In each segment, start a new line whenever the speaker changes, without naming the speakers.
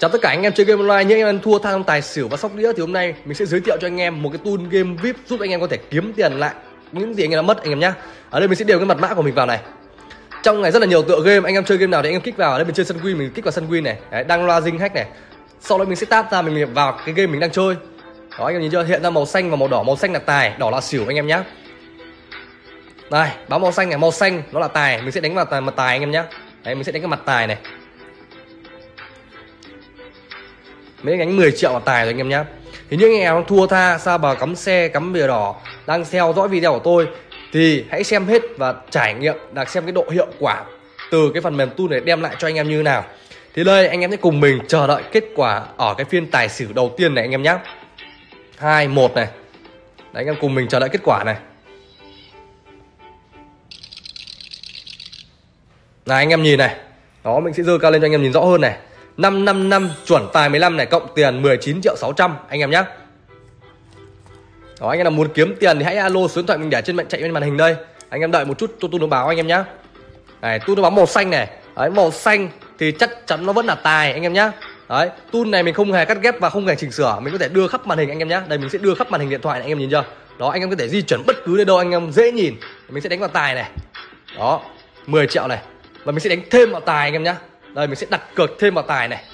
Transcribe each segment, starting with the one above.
Chào tất cả anh em chơi game online, những anh em thua thang tài xỉu và sóc đĩa thì hôm nay mình sẽ giới thiệu cho anh em một cái tool game VIP giúp anh em có thể kiếm tiền lại những gì anh em đã mất anh em nhá. Ở đây mình sẽ điều cái mật mã của mình vào này. Trong này rất là nhiều tựa game, anh em chơi game nào thì anh em kích vào. Ở đây mình chơi sân quy mình kích vào sân quy này. Đấy, đang loa dinh hack này. Sau đó mình sẽ tap ra mình vào cái game mình đang chơi. Đó anh em nhìn chưa? Hiện ra màu xanh và màu đỏ, màu xanh là tài, đỏ là xỉu anh em nhá. Đây, báo màu xanh này, màu xanh nó là tài, mình sẽ đánh vào tài mặt tài anh em nhá. Đấy, mình sẽ đánh cái mặt tài này. Mấy đánh 10 triệu vào tài rồi anh em nhé thì những anh em thua tha sao bà cắm xe cắm bìa đỏ đang theo dõi video của tôi thì hãy xem hết và trải nghiệm là xem cái độ hiệu quả từ cái phần mềm tool này đem lại cho anh em như thế nào. Thì đây anh em sẽ cùng mình chờ đợi kết quả ở cái phiên tài xỉu đầu tiên này anh em nhé hai một này. Đấy, anh em cùng mình chờ đợi kết quả này. Là anh em nhìn này. Đó mình sẽ dơ cao lên cho anh em nhìn rõ hơn này. 555 chuẩn tài 15 này, cộng tiền 19 triệu 600 anh em nhé Đó, anh em nào muốn kiếm tiền thì hãy alo số điện thoại mình để trên mệnh chạy bên màn hình đây. Anh em đợi một chút, tôi tôi nó báo anh em nhé Này tôi nó báo màu xanh này. Đấy, màu xanh thì chắc chắn nó vẫn là tài, anh em nhé Đấy tool này mình không hề cắt ghép và không hề chỉnh sửa. Mình có thể đưa khắp màn hình, anh em nhé Đây, mình sẽ đưa khắp màn hình điện thoại này, anh em nhìn chưa? Đó, anh em có thể di chuyển bất cứ nơi đâu, anh em dễ nhìn. Mình sẽ đánh vào tài này. Đó 10 triệu này. Và mình sẽ đánh thêm vào tài, anh em nhé đây, mình sẽ đặt cược thêm vào tài này.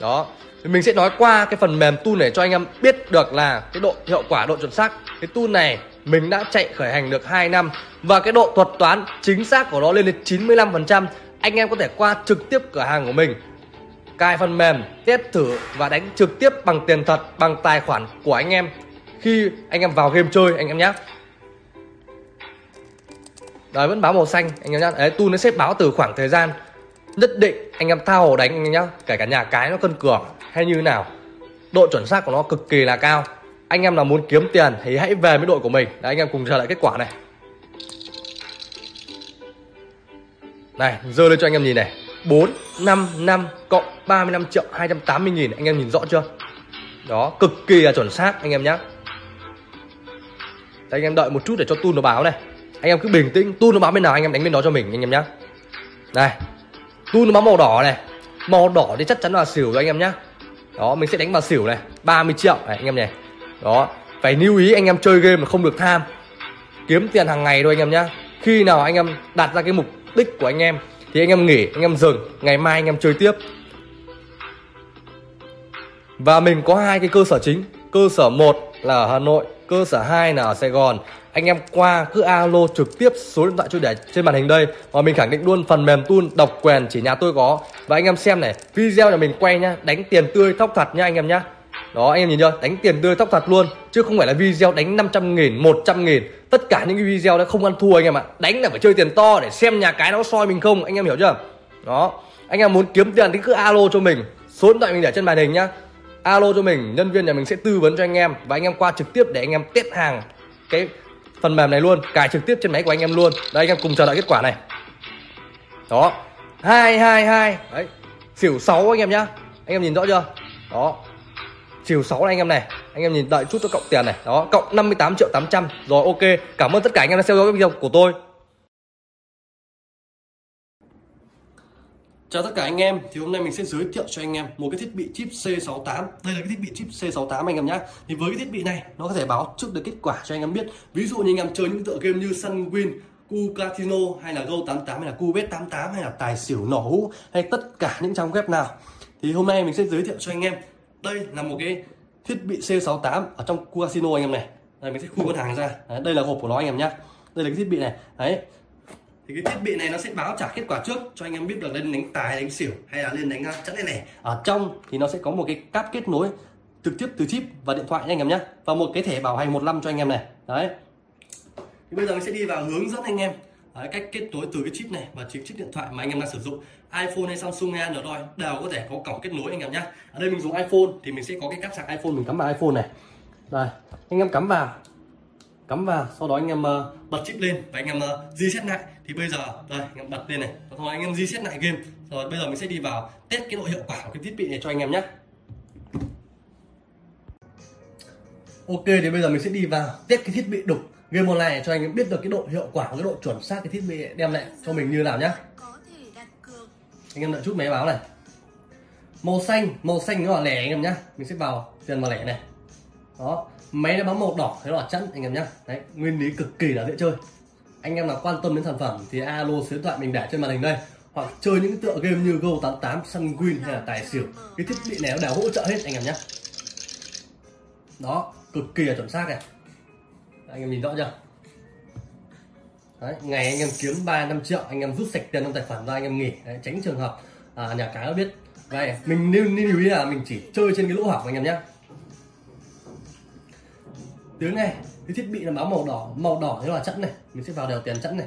Đó. Thì mình sẽ nói qua cái phần mềm tool này cho anh em biết được là cái độ hiệu quả, độ chuẩn xác. Cái tool này mình đã chạy khởi hành được 2 năm và cái độ thuật toán chính xác của nó lên đến 95% anh em có thể qua trực tiếp cửa hàng của mình, cài phần mềm, test thử và đánh trực tiếp bằng tiền thật, bằng tài khoản của anh em. Khi anh em vào game chơi, anh em nhé Đấy, vẫn báo màu xanh, anh em nhá. Đấy, tool nó sẽ báo từ khoảng thời gian nhất định anh em thao hồ đánh anh em nhá. Kể cả nhà cái nó cân cường hay như nào. Độ chuẩn xác của nó cực kỳ là cao. Anh em nào muốn kiếm tiền thì hãy về với đội của mình. Đấy, anh em cùng chờ lại kết quả này. Này dơ lên cho anh em nhìn này. 4 5 5 cộng 35 triệu 280 nghìn. Anh em nhìn rõ chưa? Đó cực kỳ là chuẩn xác anh em nhá. Đấy, anh em đợi một chút để cho tu nó báo này. Anh em cứ bình tĩnh tu nó báo bên nào anh em đánh bên đó cho mình anh em nhá. Này Tun nó màu đỏ này. Màu đỏ thì chắc chắn là xỉu rồi anh em nhá. Đó, mình sẽ đánh vào xỉu này. 30 triệu. Này anh em này đó, phải lưu ý anh em chơi game mà không được tham. Kiếm tiền hàng ngày thôi anh em nhá. Khi nào anh em đặt ra cái mục đích của anh em, thì anh em nghỉ, anh em dừng. Ngày mai anh em chơi tiếp. Và mình có hai cái cơ sở chính. Cơ sở một là ở hà nội cơ sở 2 là ở Sài Gòn, anh em qua cứ alo trực tiếp số điện thoại tôi để trên màn hình đây và mình khẳng định luôn phần mềm tool độc quyền chỉ nhà tôi có. Và anh em xem này, video nhà mình quay nhá, đánh tiền tươi thóc thật nhá anh em nhá. Đó, anh em nhìn chưa? Đánh tiền tươi thóc thật luôn, chứ không phải là video đánh 500 nghìn 100 nghìn. Tất cả những cái video đó không ăn thua anh em ạ. Đánh là phải chơi tiền to để xem nhà cái nó soi mình không, anh em hiểu chưa? Đó, anh em muốn kiếm tiền thì cứ alo cho mình. Số điện thoại mình để trên màn hình nhá alo cho mình, nhân viên nhà mình sẽ tư vấn cho anh em và anh em qua trực tiếp để anh em test hàng cái phần mềm này luôn, cài trực tiếp trên máy của anh em luôn. Đây, anh em cùng chờ đợi kết quả này. Đó. Hai hai hai. Đấy. Xỉu 6 anh em nhá. Anh em nhìn rõ chưa? Đó. Xỉu 6 này anh em này. Anh em nhìn đợi chút cho cộng tiền này. Đó, cộng 58 triệu 800 rồi, ok. Cảm ơn tất cả anh em đã theo dõi video của tôi. Chào tất cả anh em, thì hôm nay mình sẽ giới thiệu cho anh em một cái thiết bị chip C68. Đây là cái thiết bị chip C68 anh em nhé Thì với cái thiết bị này, nó có thể báo trước được kết quả cho anh em biết. Ví dụ như anh em chơi những tựa game như Sunwin, Cu Casino hay là Go88 hay là Cubet88 hay là Tài xỉu nổ hũ hay tất cả những trang web nào. Thì hôm nay mình sẽ giới thiệu cho anh em. Đây là một cái thiết bị C68 ở trong Casino anh em này. Đây mình sẽ khui con hàng ra, Đấy, đây là hộp của nó anh em nhé Đây là cái thiết bị này, Đấy thì cái thiết bị này nó sẽ báo trả kết quả trước cho anh em biết được lên đánh tài đánh xỉu hay là lên đánh à, chắn này này. Ở trong thì nó sẽ có một cái cáp kết nối trực tiếp từ chip và điện thoại nha anh em nhé. Và một cái thẻ bảo hành một năm cho anh em này. Đấy. Thì bây giờ mình sẽ đi vào hướng dẫn anh em đấy, cách kết nối từ cái chip này và chip chiếc điện thoại mà anh em đang sử dụng. iPhone hay Samsung hay Android đều có thể có cổng kết nối anh em nhé. Ở đây mình dùng iPhone thì mình sẽ có cái cáp sạc iPhone mình cắm vào iPhone này. Đây anh em cắm vào cắm vào sau đó anh em uh, bật chip lên và anh em uh, reset lại thì bây giờ, đây anh em bật lên này. Thôi anh em reset lại game. Rồi, bây giờ mình sẽ đi vào test cái độ hiệu quả của cái thiết bị này cho anh em nhé. Ok, thì bây giờ mình sẽ đi vào test cái thiết bị đục game online này cho anh em biết được cái độ hiệu quả, cái độ chuẩn xác cái thiết bị đem lại cho mình như nào nhá. Anh em đợi chút máy báo này. Màu xanh màu xanh nó là lẻ anh em nhá. Mình sẽ vào tiền vào lẻ này. Đó, máy nó bấm màu đỏ, thế là chẵn anh em nhá. Đấy, nguyên lý cực kỳ là dễ chơi anh em nào quan tâm đến sản phẩm thì alo số điện thoại mình để trên màn hình đây. Hoặc chơi những tựa game như Go 88, Sunwin hay là tài xỉu. Cái thiết bị này nó đều hỗ trợ hết anh em nhé đó cực kỳ là chuẩn xác này. Anh em nhìn rõ chưa? Đấy, ngày anh em kiếm 3 5 triệu anh em rút sạch tiền trong tài khoản ra anh em nghỉ. Đấy, tránh trường hợp à, nhà cái nó biết. Đây, mình lưu nên lưu ý là mình chỉ chơi trên cái lỗ hỏng anh em nhé tiếng này cái thiết bị là báo màu đỏ màu đỏ thế là chẵn này. Mình sẽ vào đều tiền chẵn này.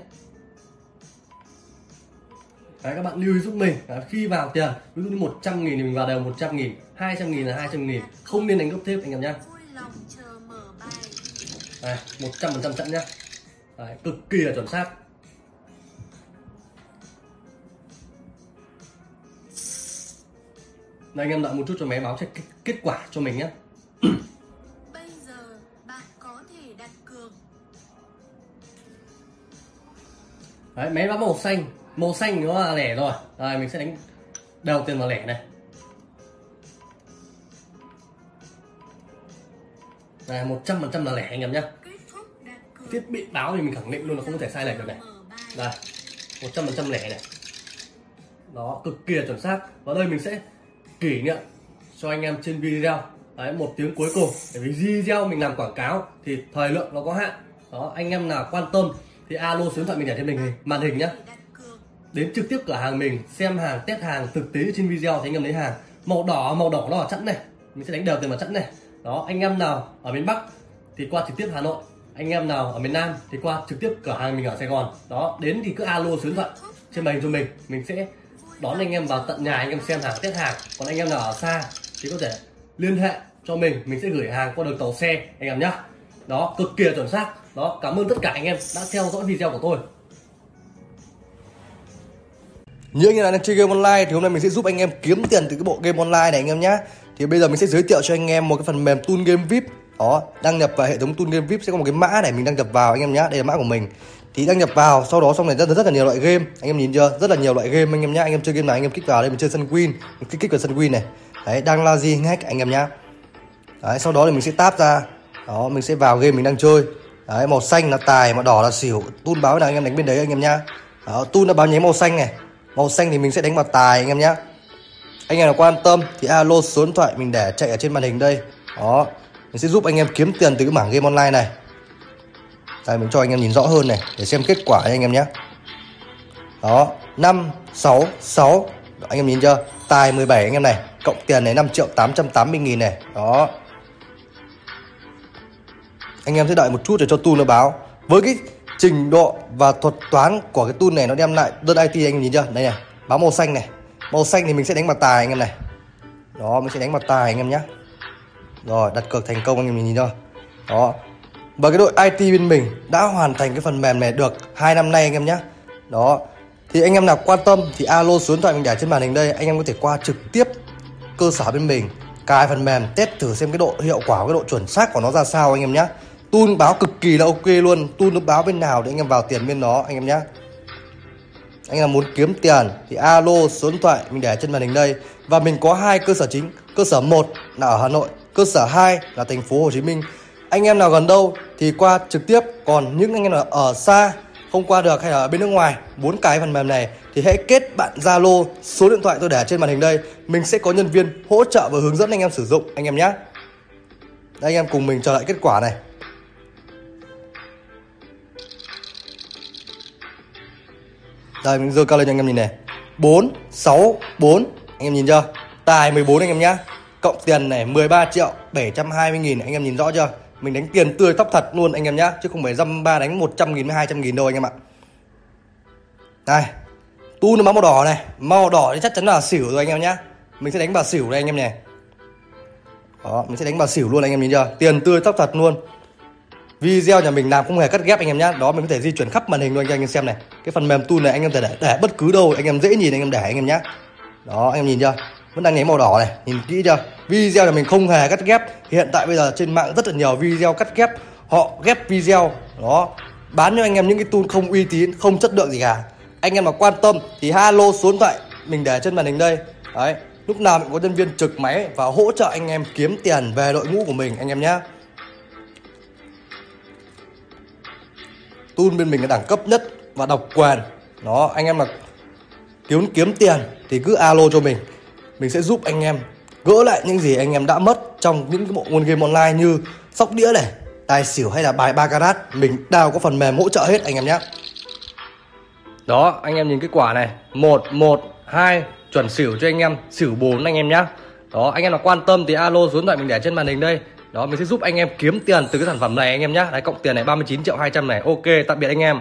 Đấy, các bạn lưu ý giúp mình. Đấy, khi vào tiền ví dụ như 100 nghìn thì mình vào đều 100 nghìn 200 nghìn là 200 nghìn. Không nên đánh gấp thêm anh em nhé Đây, 100 phần trăm chẵn nhá. Đấy, cực kỳ là chuẩn xác. Đây anh em đợi một chút cho máy báo check kết quả cho mình nhé Đấy, máy báo màu xanh. Màu xanh nó là lẻ rồi. Đây mình sẽ đánh đầu tiền vào lẻ này. Đây 100% là lẻ anh em nhé thiết bị báo thì mình khẳng định luôn là không có thể sai lệch được này. Đây một trăm phần trăm lẻ này. Đó cực kỳ là chuẩn xác. Và đây mình sẽ kỷ niệm cho anh em trên video. Đấy một tiếng cuối cùng. Bởi vì video mình làm quảng cáo thì thời lượng nó có hạn. Đó anh em nào quan tâm thì alo số điện thoại mình để trên mình màn hình nhá. Đến trực tiếp cửa hàng mình, xem hàng, test hàng, thực tế trên video thì anh em lấy hàng. Màu đỏ màu đỏ nó là chẵn này. Mình sẽ đánh đều từ mặt chẵn này. Đó, anh em nào ở miền bắc thì qua trực tiếp hà nội. Anh em nào ở miền Nam thì qua trực tiếp cửa hàng mình ở Sài Gòn. Đó, đến thì cứ alo số điện thoại. Trên màn hình cho mình mình sẽ đón anh em vào tận nhà anh em xem hàng, test hàng. Còn anh em nào ở xa thì có thể liên hệ cho mình. Mình sẽ gửi hàng qua đường tàu xe, anh em nhá. Đó, cực kỳ chuẩn xác đó, cảm ơn tất cả anh em đã theo dõi video của tôi. Như anh em đang chơi game online thì hôm nay mình sẽ giúp anh em kiếm tiền từ cái bộ game online này anh em nhé thì bây giờ mình sẽ giới thiệu cho anh em một cái phần mềm tool game vip. Đó, đăng nhập vào hệ thống tool game vip sẽ có một cái mã để mình đăng nhập vào anh em nhé đây là mã của mình. Thì đăng nhập vào, sau đó xong này rất rất là nhiều loại game. Anh em nhìn chưa? Rất là nhiều loại game anh em nhé anh em chơi game này anh em kích vào đây mình chơi sân win. Kích kích vào sân win này. Đấy, đang la gì hack anh em nhá. Đấy, sau đó thì mình sẽ tap ra. Đó, mình sẽ vào game mình đang chơi đấy, màu xanh là tài màu đỏ là xỉu. Tun báo là anh em đánh bên đấy anh em nhá. Đó, tun nó báo nháy màu xanh này. Màu xanh thì mình sẽ đánh vào tài anh em nhá. Anh em nào quan tâm thì alo số điện thoại mình để chạy ở trên màn hình đây. Đó, mình sẽ giúp anh em kiếm tiền từ cái mảng game online này. Đây, mình cho anh em nhìn rõ hơn này, để xem kết quả anh em nhé đó 5 6 6 anh em nhìn chưa? Tài 17 anh em này, cộng tiền này 5 triệu 880 nghìn này. Đó anh em sẽ đợi một chút để cho tool nó báo. Với cái trình độ và thuật toán của cái tool này nó đem lại đơn IT anh em nhìn chưa? Đây này, báo màu xanh này. Màu xanh thì mình sẽ đánh mặt tài anh em này. Đó, mình sẽ đánh mặt tài anh em nhé rồi, đặt cược thành công anh em nhìn chưa đó. Và cái đội IT bên mình đã hoàn thành cái phần mềm này được hai năm nay anh em nhé đó. Thì anh em nào quan tâm thì alo số điện thoại mình để trên màn hình đây. Anh em có thể qua trực tiếp cơ sở bên mình, cài phần mềm, test thử xem cái độ hiệu quả, cái độ chuẩn xác của nó ra sao anh em nhé tun báo cực kỳ là ok luôn. Tun nó báo bên nào để anh em vào tiền bên đó, anh em nhé anh em muốn kiếm tiền thì alo, số điện thoại mình để trên màn hình đây. Và mình có hai cơ sở chính. Cơ sở 1 là ở Hà Nội, cơ sở 2 là thành phố Hồ Chí Minh. Anh em nào gần đâu thì qua trực tiếp. Còn những anh em nào ở xa, không qua được hay là ở bên nước ngoài bốn cái phần mềm này thì hãy kết bạn Zalo. Số điện thoại tôi để trên màn hình đây. Mình sẽ có nhân viên hỗ trợ và hướng dẫn anh em sử dụng, anh em nhé anh em cùng mình chờ lại kết quả này. Đây, mình dơ cao lên cho anh em nhìn này. 4 6 4 anh em nhìn chưa? Tài 14 anh em nhá. Cộng tiền này 13 triệu 720 nghìn. Anh em nhìn rõ chưa? Mình đánh tiền tươi tóc thật luôn anh em nhá. Chứ không phải dăm ba đánh 100 nghìn với 200 nghìn đâu anh em ạ. Đây tu nó màu đỏ này. Màu đỏ thì chắc chắn là xỉu rồi anh em nhá. Mình sẽ đánh bà xỉu đây anh em này đó, mình sẽ đánh bà xỉu luôn anh em nhìn chưa? Tiền tươi tóc thật luôn video nhà mình làm không hề cắt ghép anh em nhá đó mình có thể di chuyển khắp màn hình luôn cho anh em xem này cái phần mềm tool này anh em thể để, để bất cứ đâu anh em dễ nhìn anh em để anh em nhá đó anh em nhìn chưa vẫn đang nháy màu đỏ này nhìn kỹ chưa video là mình không hề cắt ghép hiện tại bây giờ trên mạng rất là nhiều video cắt ghép họ ghép video đó bán cho anh em những cái tool không uy tín không chất lượng gì cả anh em mà quan tâm thì alo số điện thoại mình để trên màn hình đây đấy lúc nào cũng có nhân viên trực máy và hỗ trợ anh em kiếm tiền về đội ngũ của mình anh em nhé tool bên mình là đẳng cấp nhất và độc quyền đó, anh em là kiếm kiếm tiền thì cứ alo cho mình. Mình sẽ giúp anh em gỡ lại những gì anh em đã mất trong những cái bộ nguồn game online như sóc đĩa này, tài xỉu hay là bài ba carat. Mình đào có phần mềm hỗ trợ hết anh em nhé. Đó, anh em nhìn cái quả này. Một một, hai, chuẩn xỉu cho anh em, xỉu bốn anh em nhé. đó, anh em nào quan tâm thì alo số điện thoại mình để trên màn hình đây đó, mình sẽ giúp anh em kiếm tiền từ cái sản phẩm này anh em nhá. Đấy, cộng tiền này 39 triệu 200 này. Ok, tạm biệt anh em.